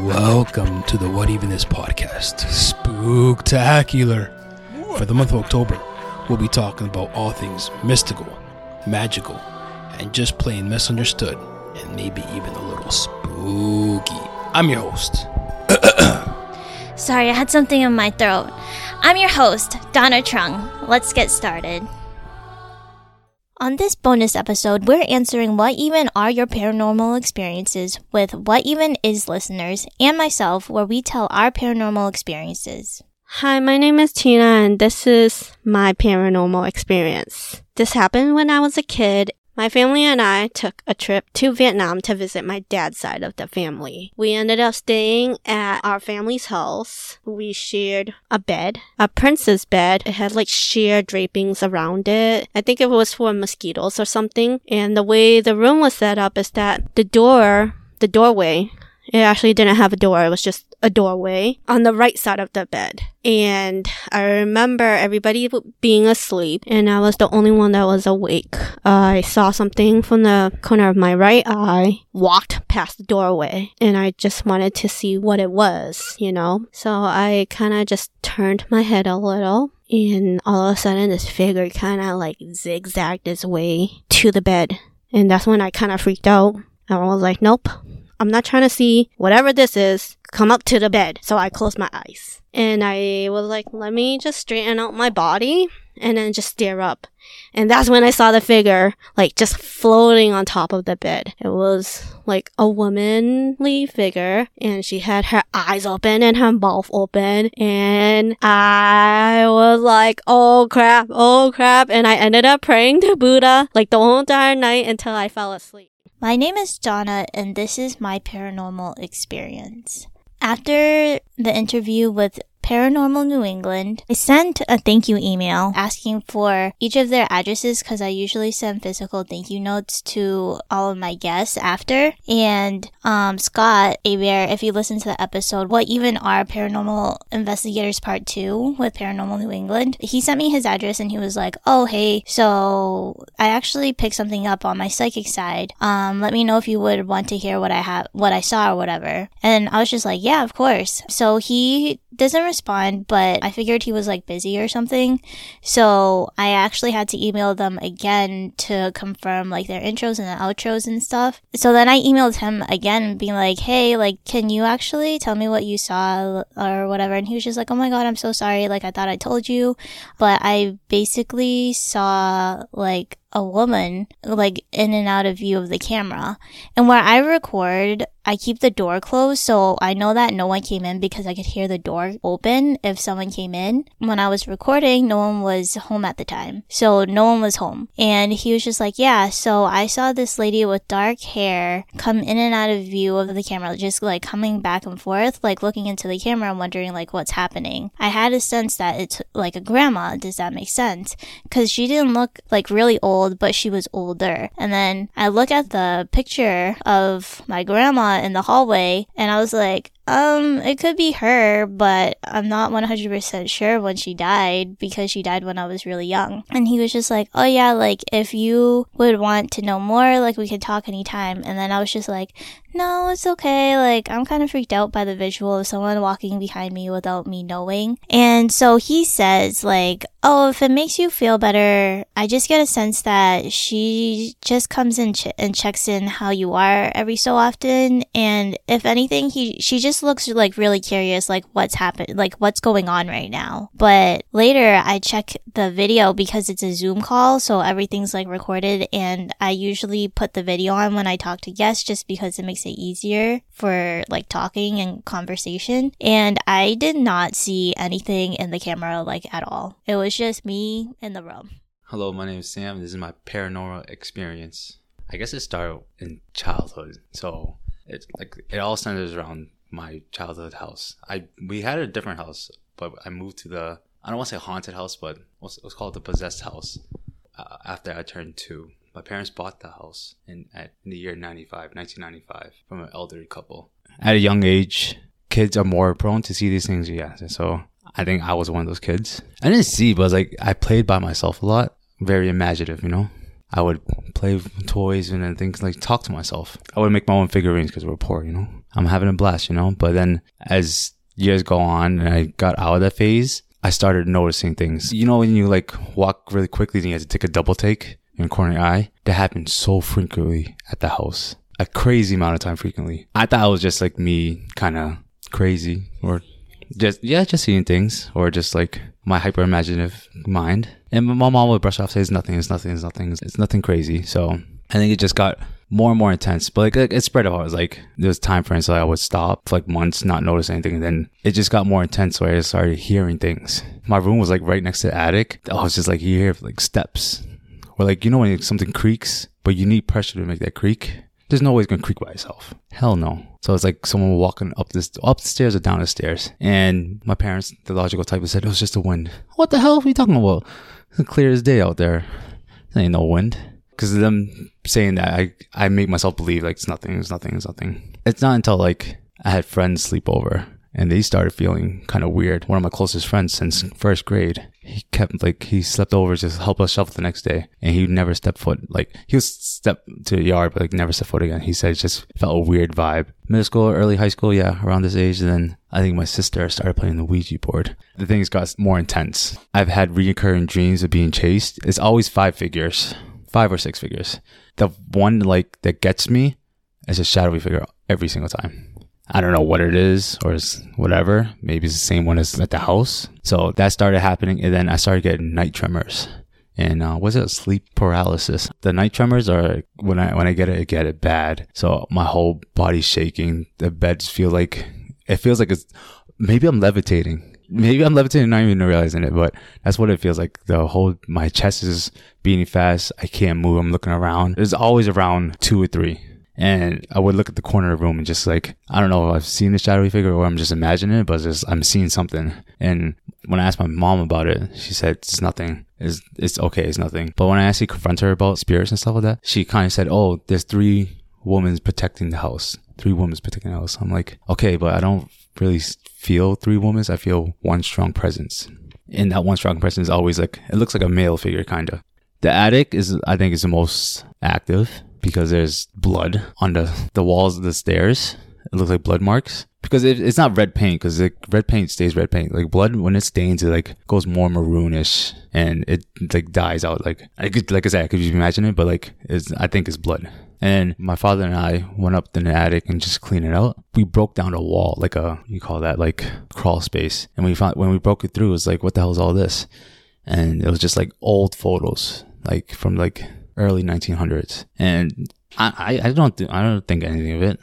Welcome to the What Even Is podcast. Spooktacular. For the month of October, we'll be talking about all things mystical, magical, and just plain misunderstood, and maybe even a little spooky. I'm your host. Sorry, I had something in my throat. I'm your host, Donna Trung. Let's get started. On this bonus episode, we're answering what even are your paranormal experiences with What Even Is listeners and myself, where we tell our paranormal experiences. Hi, my name is Tina, and this is my paranormal experience. This happened when I was a kid. My family and I took a trip to Vietnam to visit my dad's side of the family. We ended up staying at our family's house. We shared a bed, a princess bed. It had like sheer drapings around it. I think it was for mosquitoes or something. And the way the room was set up is that the door, the doorway, it actually didn't have a door. It was just a doorway on the right side of the bed. And I remember everybody being asleep and I was the only one that was awake. I saw something from the corner of my right eye, walked past the doorway and I just wanted to see what it was, you know? So I kind of just turned my head a little and all of a sudden this figure kind of like zigzagged its way to the bed. And that's when I kind of freaked out. I was like, nope, I'm not trying to see whatever this is come up to the bed. So I closed my eyes. And I was like, let me just straighten out my body and then just stare up. And that's when I saw the figure, like, just floating on top of the bed. It was like a womanly figure, and she had her eyes open and her mouth open. And I was like, oh crap, oh crap. And I ended up praying to Buddha, like, the whole entire night until I fell asleep. My name is Donna, and this is my paranormal experience. After the interview with Paranormal New England, I sent a thank you email asking for each of their addresses because I usually send physical thank you notes to all of my guests after. And um, Scott Aver, if you listen to the episode, What Even Are Paranormal Investigators Part 2 with Paranormal New England, he sent me his address and he was like, Oh, hey, so I actually picked something up on my psychic side. Um, let me know if you would want to hear what I have, what I saw or whatever. And I was just like, Yeah, of course. So he doesn't respond, but I figured he was like busy or something. So I actually had to email them again to confirm like their intros and the outros and stuff. So then I emailed him again being like, Hey, like, can you actually tell me what you saw or whatever? And he was just like, Oh my God, I'm so sorry. Like, I thought I told you, but I basically saw like a woman like in and out of view of the camera. And where I record, I keep the door closed so I know that no one came in because I could hear the door open if someone came in. When I was recording, no one was home at the time. So no one was home. And he was just like, yeah, so I saw this lady with dark hair come in and out of view of the camera, just like coming back and forth, like looking into the camera wondering like what's happening. I had a sense that it's like a grandma. Does that make sense? Cause she didn't look like really old, but she was older. And then I look at the picture of my grandma in the hallway and I was like, um, it could be her, but I'm not 100% sure when she died because she died when I was really young. And he was just like, oh yeah, like if you would want to know more, like we could talk anytime. And then I was just like, no, it's okay. Like I'm kind of freaked out by the visual of someone walking behind me without me knowing. And so he says like, oh, if it makes you feel better, I just get a sense that she just comes in ch- and checks in how you are every so often. And if anything, he, she just looks like really curious, like what's happened, like what's going on right now. But later I check the video because it's a Zoom call. So everything's like recorded and I usually put the video on when I talk to guests just because it makes it easier for like talking and conversation. And I did not see anything in the camera like at all. It was just me in the room. Hello, my name is Sam. This is my paranormal experience. I guess it started in childhood, so it's like it all centers around my childhood house. I we had a different house, but I moved to the I don't want to say haunted house, but it was called the possessed house. Uh, after I turned two, my parents bought the house in at in the year 95, 1995, from an elderly couple. At a young age, kids are more prone to see these things. Yeah, so I think I was one of those kids. I didn't see, but I was like I played by myself a lot. Very imaginative, you know. I would play with toys and then things like talk to myself. I would make my own figurines because we're poor, you know. I'm having a blast, you know. But then as years go on and I got out of that phase, I started noticing things. You know, when you like walk really quickly and you have to take a double take in corner eye, that happens so frequently at the house. A crazy amount of time frequently. I thought it was just like me kind of crazy or just, yeah, just seeing things or just like my hyper imaginative mind. And my mom would brush off, say, it's nothing, it's nothing, it's nothing, it's nothing crazy. So I think it just got more and more intense. But like it, it spread out. It was like there was time frames so I would stop for like months, not notice anything, and then it just got more intense. So I started hearing things. My room was like right next to the attic. I was just like you hear like steps, or like you know when something creaks, but you need pressure to make that creak. There's no way it's gonna creak by itself. Hell no. So it's like someone walking up this up the stairs or down the stairs. And my parents, the logical type, said it was just the wind. What the hell are we talking about? It's clear as day out there. There ain't no wind because them saying that I, I make myself believe like it's nothing, it's nothing, it's nothing. It's not until like I had friends sleep over and they started feeling kind of weird. One of my closest friends since first grade, he kept like he slept over just help us shuffle the next day, and he never stepped foot. Like he was step to the yard, but like never stepped foot again. He said it just felt a weird vibe. Middle school, early high school, yeah, around this age. And then I think my sister started playing the Ouija board. The things got more intense. I've had recurring dreams of being chased. It's always five figures, five or six figures. The one like that gets me is a shadowy figure every single time. I don't know what it is or whatever. Maybe it's the same one as at the house. So that started happening. And then I started getting night tremors. And uh, was it sleep paralysis? The night tremors are when I when I get it, I get it bad. So my whole body's shaking. The beds feel like it feels like it's maybe I'm levitating. Maybe I'm levitating, not even realizing it, but that's what it feels like. The whole my chest is beating fast. I can't move. I'm looking around. It's always around two or three and I would look at the corner of the room and just like, I don't know if I've seen the shadowy figure or I'm just imagining it, but just, I'm seeing something. And when I asked my mom about it, she said, it's nothing. It's, it's okay. It's nothing. But when I actually confront her about spirits and stuff like that, she kind of said, oh, there's three women protecting the house. Three women protecting the house. I'm like, okay, but I don't really feel three women. I feel one strong presence. And that one strong presence is always like, it looks like a male figure, kind of. The attic is, I think, is the most active because there's blood on the, the walls of the stairs. It looks like blood marks because it, it's not red paint because like red paint stays red paint. Like blood when it stains, it like goes more maroonish and it like dies out. Like I could, like I said, I could you imagine it, but like it's I think it's blood. And my father and I went up in the attic and just cleaned it out. We broke down a wall, like a you call that like crawl space, and we found when we broke it through, it was like, what the hell is all this? And it was just like old photos, like from like early 1900s. And I, I, I don't, th- I don't think anything of it.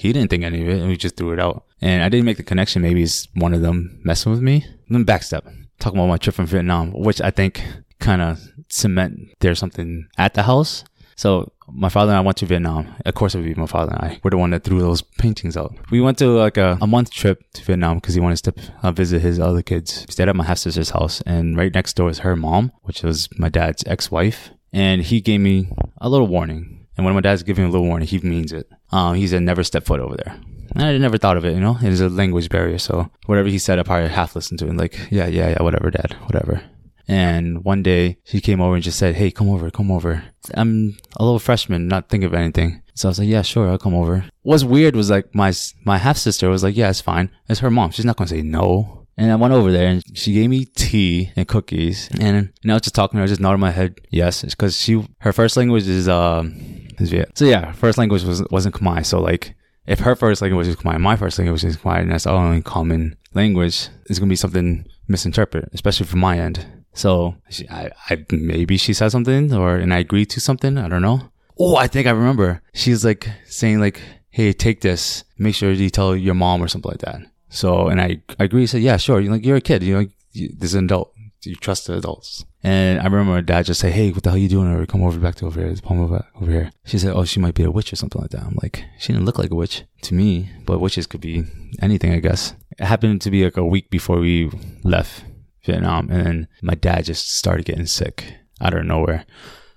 He didn't think any of it, and we just threw it out. And I didn't make the connection. Maybe it's one of them messing with me. Then backstep, talking about my trip from Vietnam, which I think kind of cement there's something at the house. So my father and I went to Vietnam. Of course, it would be my father and I. We're the one that threw those paintings out. We went to like a, a month trip to Vietnam because he wanted to uh, visit his other kids. We stayed at my half sister's house, and right next door is her mom, which was my dad's ex-wife and he gave me a little warning. And when my dad's giving a little warning, he means it. Um, he said, never step foot over there. And I never thought of it, you know, it's a language barrier. So whatever he said, I probably half listened to it. Like, yeah, yeah, yeah, whatever, dad, whatever. And one day he came over and just said, Hey, come over, come over. I'm a little freshman, not thinking of anything. So I was like, yeah, sure, I'll come over. What's weird was like my, my half sister was like, yeah, it's fine. It's her mom. She's not going to say no. And I went over there and she gave me tea and cookies. And you know, just talking to her, just nodding my head, yes, because she her first language is um is Viet. So yeah, first language was wasn't Khmer. So like, if her first language is Khmer, my first language is Khmer, and that's our only common language, it's gonna be something misinterpreted, especially from my end. So she, I, I maybe she said something, or and I agreed to something. I don't know. Oh, I think I remember. She's like saying like, "Hey, take this. Make sure you tell your mom or something like that." So, and I, I agree. He said, yeah, sure. You're like, you're a kid. You know, you, this is an adult. You trust the adults. And I remember my dad just say, Hey, what the hell are you doing? Or come over back to over here. Come over, over here. She said, Oh, she might be a witch or something like that. I'm like, she didn't look like a witch to me, but witches could be anything, I guess. It happened to be like a week before we left Vietnam. And then my dad just started getting sick out of nowhere.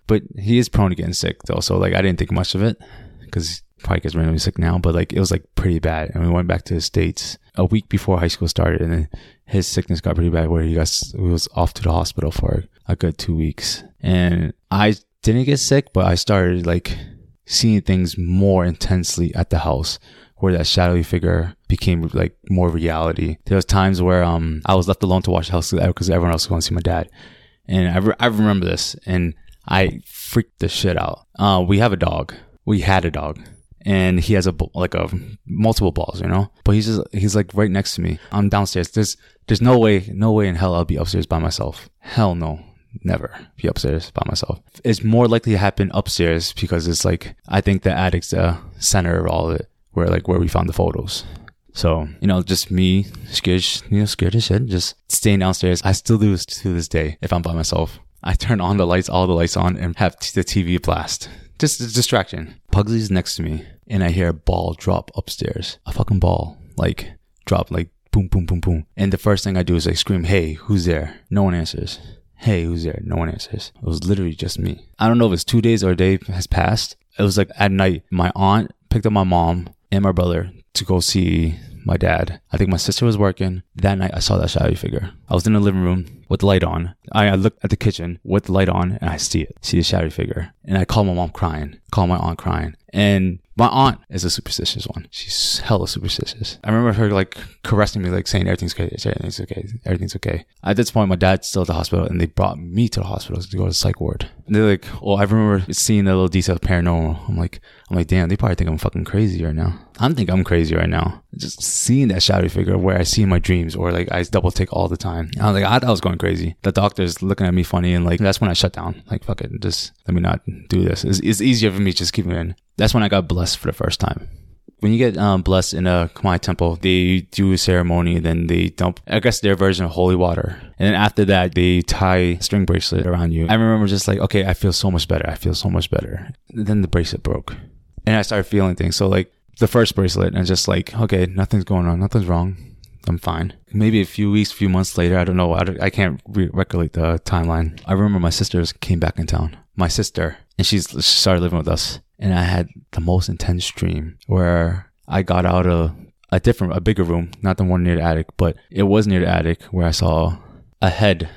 But he is prone to getting sick though. So like, I didn't think much of it because probably gets randomly sick now, but like it was like pretty bad. And we went back to the States a week before high school started and then his sickness got pretty bad where he got he was off to the hospital for a good two weeks, and I didn't get sick, but I started like seeing things more intensely at the house where that shadowy figure became like more reality. There was times where um I was left alone to watch the house because everyone else was going to see my dad, and I, re- I remember this and I freaked the shit out. Uh, we have a dog. We had a dog. And he has a like a multiple balls, you know. But he's just he's like right next to me. I'm downstairs. There's there's no way no way in hell I'll be upstairs by myself. Hell no never be upstairs by myself. It's more likely to happen upstairs because it's like I think the attic's the center of all of it, where like where we found the photos. So you know, just me scared, you know, scared as shit, just staying downstairs. I still do this to this day if I'm by myself. I turn on the lights, all the lights on, and have t- the TV blast. Just a distraction. Pugsley's next to me, and I hear a ball drop upstairs. A fucking ball, like drop, like boom, boom, boom, boom. And the first thing I do is I scream, "Hey, who's there?" No one answers. Hey, who's there? No one answers. It was literally just me. I don't know if it's two days or a day has passed. It was like at night, my aunt picked up my mom and my brother to go see my dad. I think my sister was working. That night, I saw that shadowy figure. I was in the living room with the light on. I, I looked at the kitchen with the light on and I see it, see the shadowy figure. And I call my mom crying, call my aunt crying. And my aunt is a superstitious one. She's hella superstitious. I remember her like caressing me, like saying everything's okay, everything's okay, everything's okay. At this point, my dad's still at the hospital, and they brought me to the hospital to go to the psych ward. And they're like, "Oh, I remember seeing the little details paranormal." I'm like, "I'm like, damn, they probably think I'm fucking crazy right now." I don't think I'm crazy right now. Just seeing that shadowy figure where I see in my dreams, or like I double take all the time. I was like, I thought I was going crazy. The doctor's looking at me funny, and like that's when I shut down. Like, fuck it, just let me not do this. It's, it's easier for me just keep it in. That's when I got blessed for the first time. When you get um, blessed in a Khmer temple, they do a ceremony, then they dump, I guess, their version of holy water. And then after that, they tie a string bracelet around you. I remember just like, okay, I feel so much better. I feel so much better. Then the bracelet broke. And I started feeling things. So, like, the first bracelet, and just like, okay, nothing's going on. Nothing's wrong. I'm fine. Maybe a few weeks, a few months later, I don't know. I, I can't re- recollect the timeline. I remember my sisters came back in town. My sister, and she's she started living with us and I had the most intense dream where I got out of a different, a bigger room, not the one near the attic, but it was near the attic where I saw a head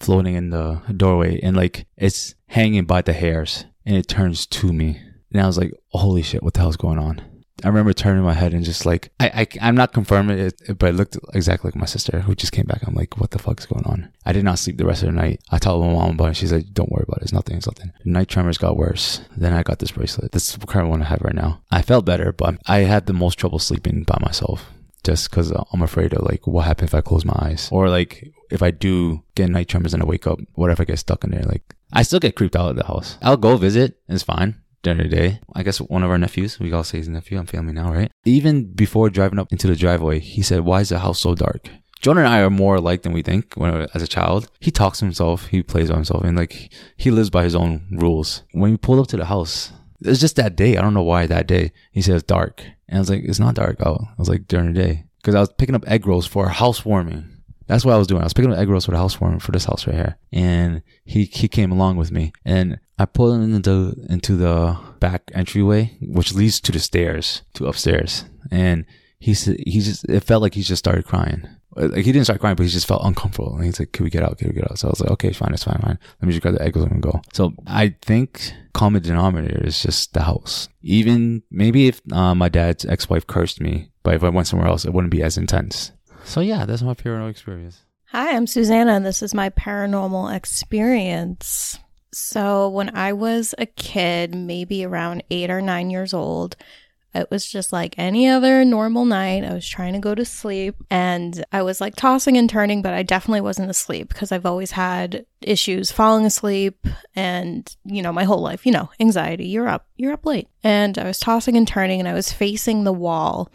floating in the doorway and like it's hanging by the hairs and it turns to me. And I was like, holy shit, what the hell's going on? I remember turning my head and just like I, I am not confirming it, but it looked exactly like my sister who just came back. I'm like, what the fuck is going on? I did not sleep the rest of the night. I told my mom about it. She's like, don't worry about it. It's nothing. It's nothing. Night tremors got worse. Then I got this bracelet. This is the current one I have right now. I felt better, but I had the most trouble sleeping by myself just because I'm afraid of like what happens if I close my eyes or like if I do get night tremors and I wake up, what if I get stuck in there? Like I still get creeped out of the house. I'll go visit. It's fine during the day. I guess one of our nephews, we all say his nephew, I'm family now, right? Even before driving up into the driveway, he said, Why is the house so dark? Jonah and I are more alike than we think when as a child. He talks to himself, he plays by himself, and like he lives by his own rules. When we pulled up to the house, it was just that day. I don't know why that day. He says dark. And I was like, it's not dark out. I was like, during the day. Because I was picking up egg rolls for a housewarming. That's what I was doing. I was picking up egg rolls for the housewarming for this house right here. And he, he came along with me. And I pulled him into, into the back entryway, which leads to the stairs, to upstairs. And he said, he just, it felt like he just started crying. Like he didn't start crying, but he just felt uncomfortable. And he's like, "Can we get out? Can we get out?" So I was like, "Okay, fine, it's fine, fine. Let me just grab the egg rolls and go." So I think common denominator is just the house. Even maybe if uh, my dad's ex-wife cursed me, but if I went somewhere else, it wouldn't be as intense. So yeah, that's my paranormal experience. Hi, I'm Susanna, and this is my paranormal experience. So, when I was a kid, maybe around eight or nine years old, it was just like any other normal night. I was trying to go to sleep and I was like tossing and turning, but I definitely wasn't asleep because I've always had issues falling asleep and, you know, my whole life, you know, anxiety. You're up, you're up late. And I was tossing and turning and I was facing the wall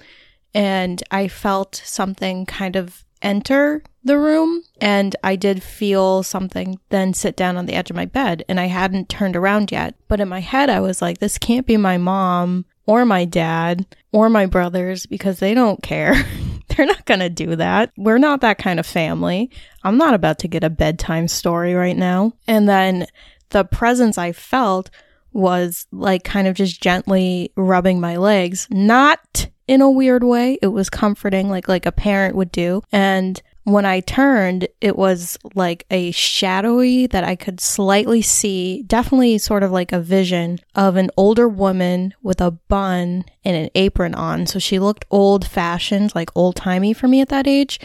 and I felt something kind of enter the room and I did feel something then sit down on the edge of my bed and I hadn't turned around yet. But in my head, I was like, this can't be my mom or my dad or my brothers because they don't care. They're not going to do that. We're not that kind of family. I'm not about to get a bedtime story right now. And then the presence I felt was like kind of just gently rubbing my legs, not in a weird way. It was comforting like like a parent would do. And when I turned, it was like a shadowy that I could slightly see, definitely sort of like a vision of an older woman with a bun and an apron on. So she looked old fashioned, like old timey for me at that age.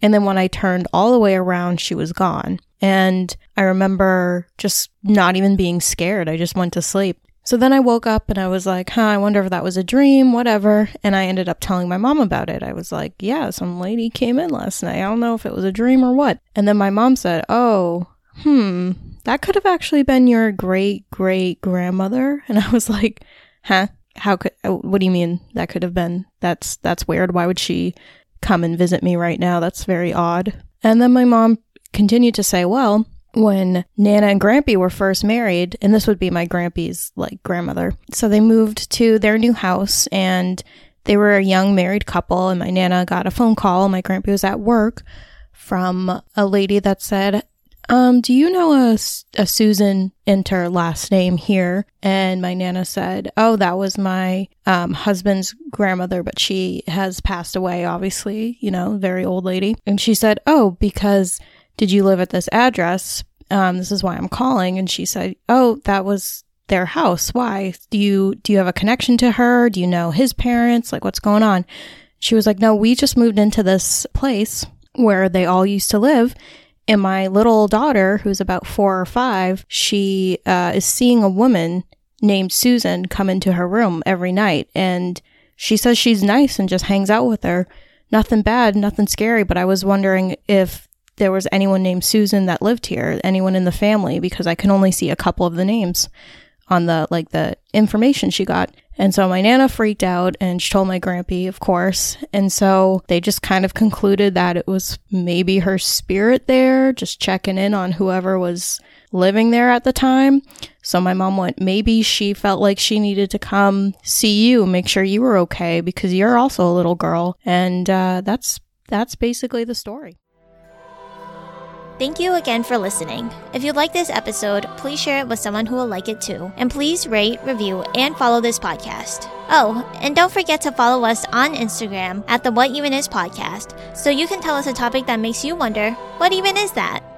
And then when I turned all the way around, she was gone. And I remember just not even being scared. I just went to sleep. So then I woke up and I was like, huh, I wonder if that was a dream, whatever. And I ended up telling my mom about it. I was like, yeah, some lady came in last night. I don't know if it was a dream or what. And then my mom said, oh, hmm, that could have actually been your great great grandmother. And I was like, huh? How could, uh, what do you mean that could have been? That's, that's weird. Why would she come and visit me right now? That's very odd. And then my mom continued to say, well, when Nana and Grampy were first married, and this would be my Grampy's like grandmother. So they moved to their new house and they were a young married couple and my Nana got a phone call. My Grampy was at work from a lady that said, um, do you know a, a Susan enter last name here? And my Nana said, oh, that was my, um, husband's grandmother, but she has passed away, obviously, you know, very old lady. And she said, oh, because did you live at this address? Um, this is why I'm calling. And she said, oh, that was their house. Why? Do you, do you have a connection to her? Do you know his parents? Like, what's going on? She was like, no, we just moved into this place where they all used to live. And my little daughter, who's about four or five, she uh, is seeing a woman named Susan come into her room every night. And she says she's nice and just hangs out with her. Nothing bad, nothing scary. But I was wondering if there was anyone named Susan that lived here, anyone in the family, because I can only see a couple of the names on the like the information she got. And so my nana freaked out and she told my grampy, of course. And so they just kind of concluded that it was maybe her spirit there, just checking in on whoever was living there at the time. So my mom went, maybe she felt like she needed to come see you, make sure you were okay because you're also a little girl. And uh, that's that's basically the story. Thank you again for listening. If you like this episode, please share it with someone who will like it too. And please rate, review, and follow this podcast. Oh, and don't forget to follow us on Instagram at the What Even Is podcast so you can tell us a topic that makes you wonder, what even is that?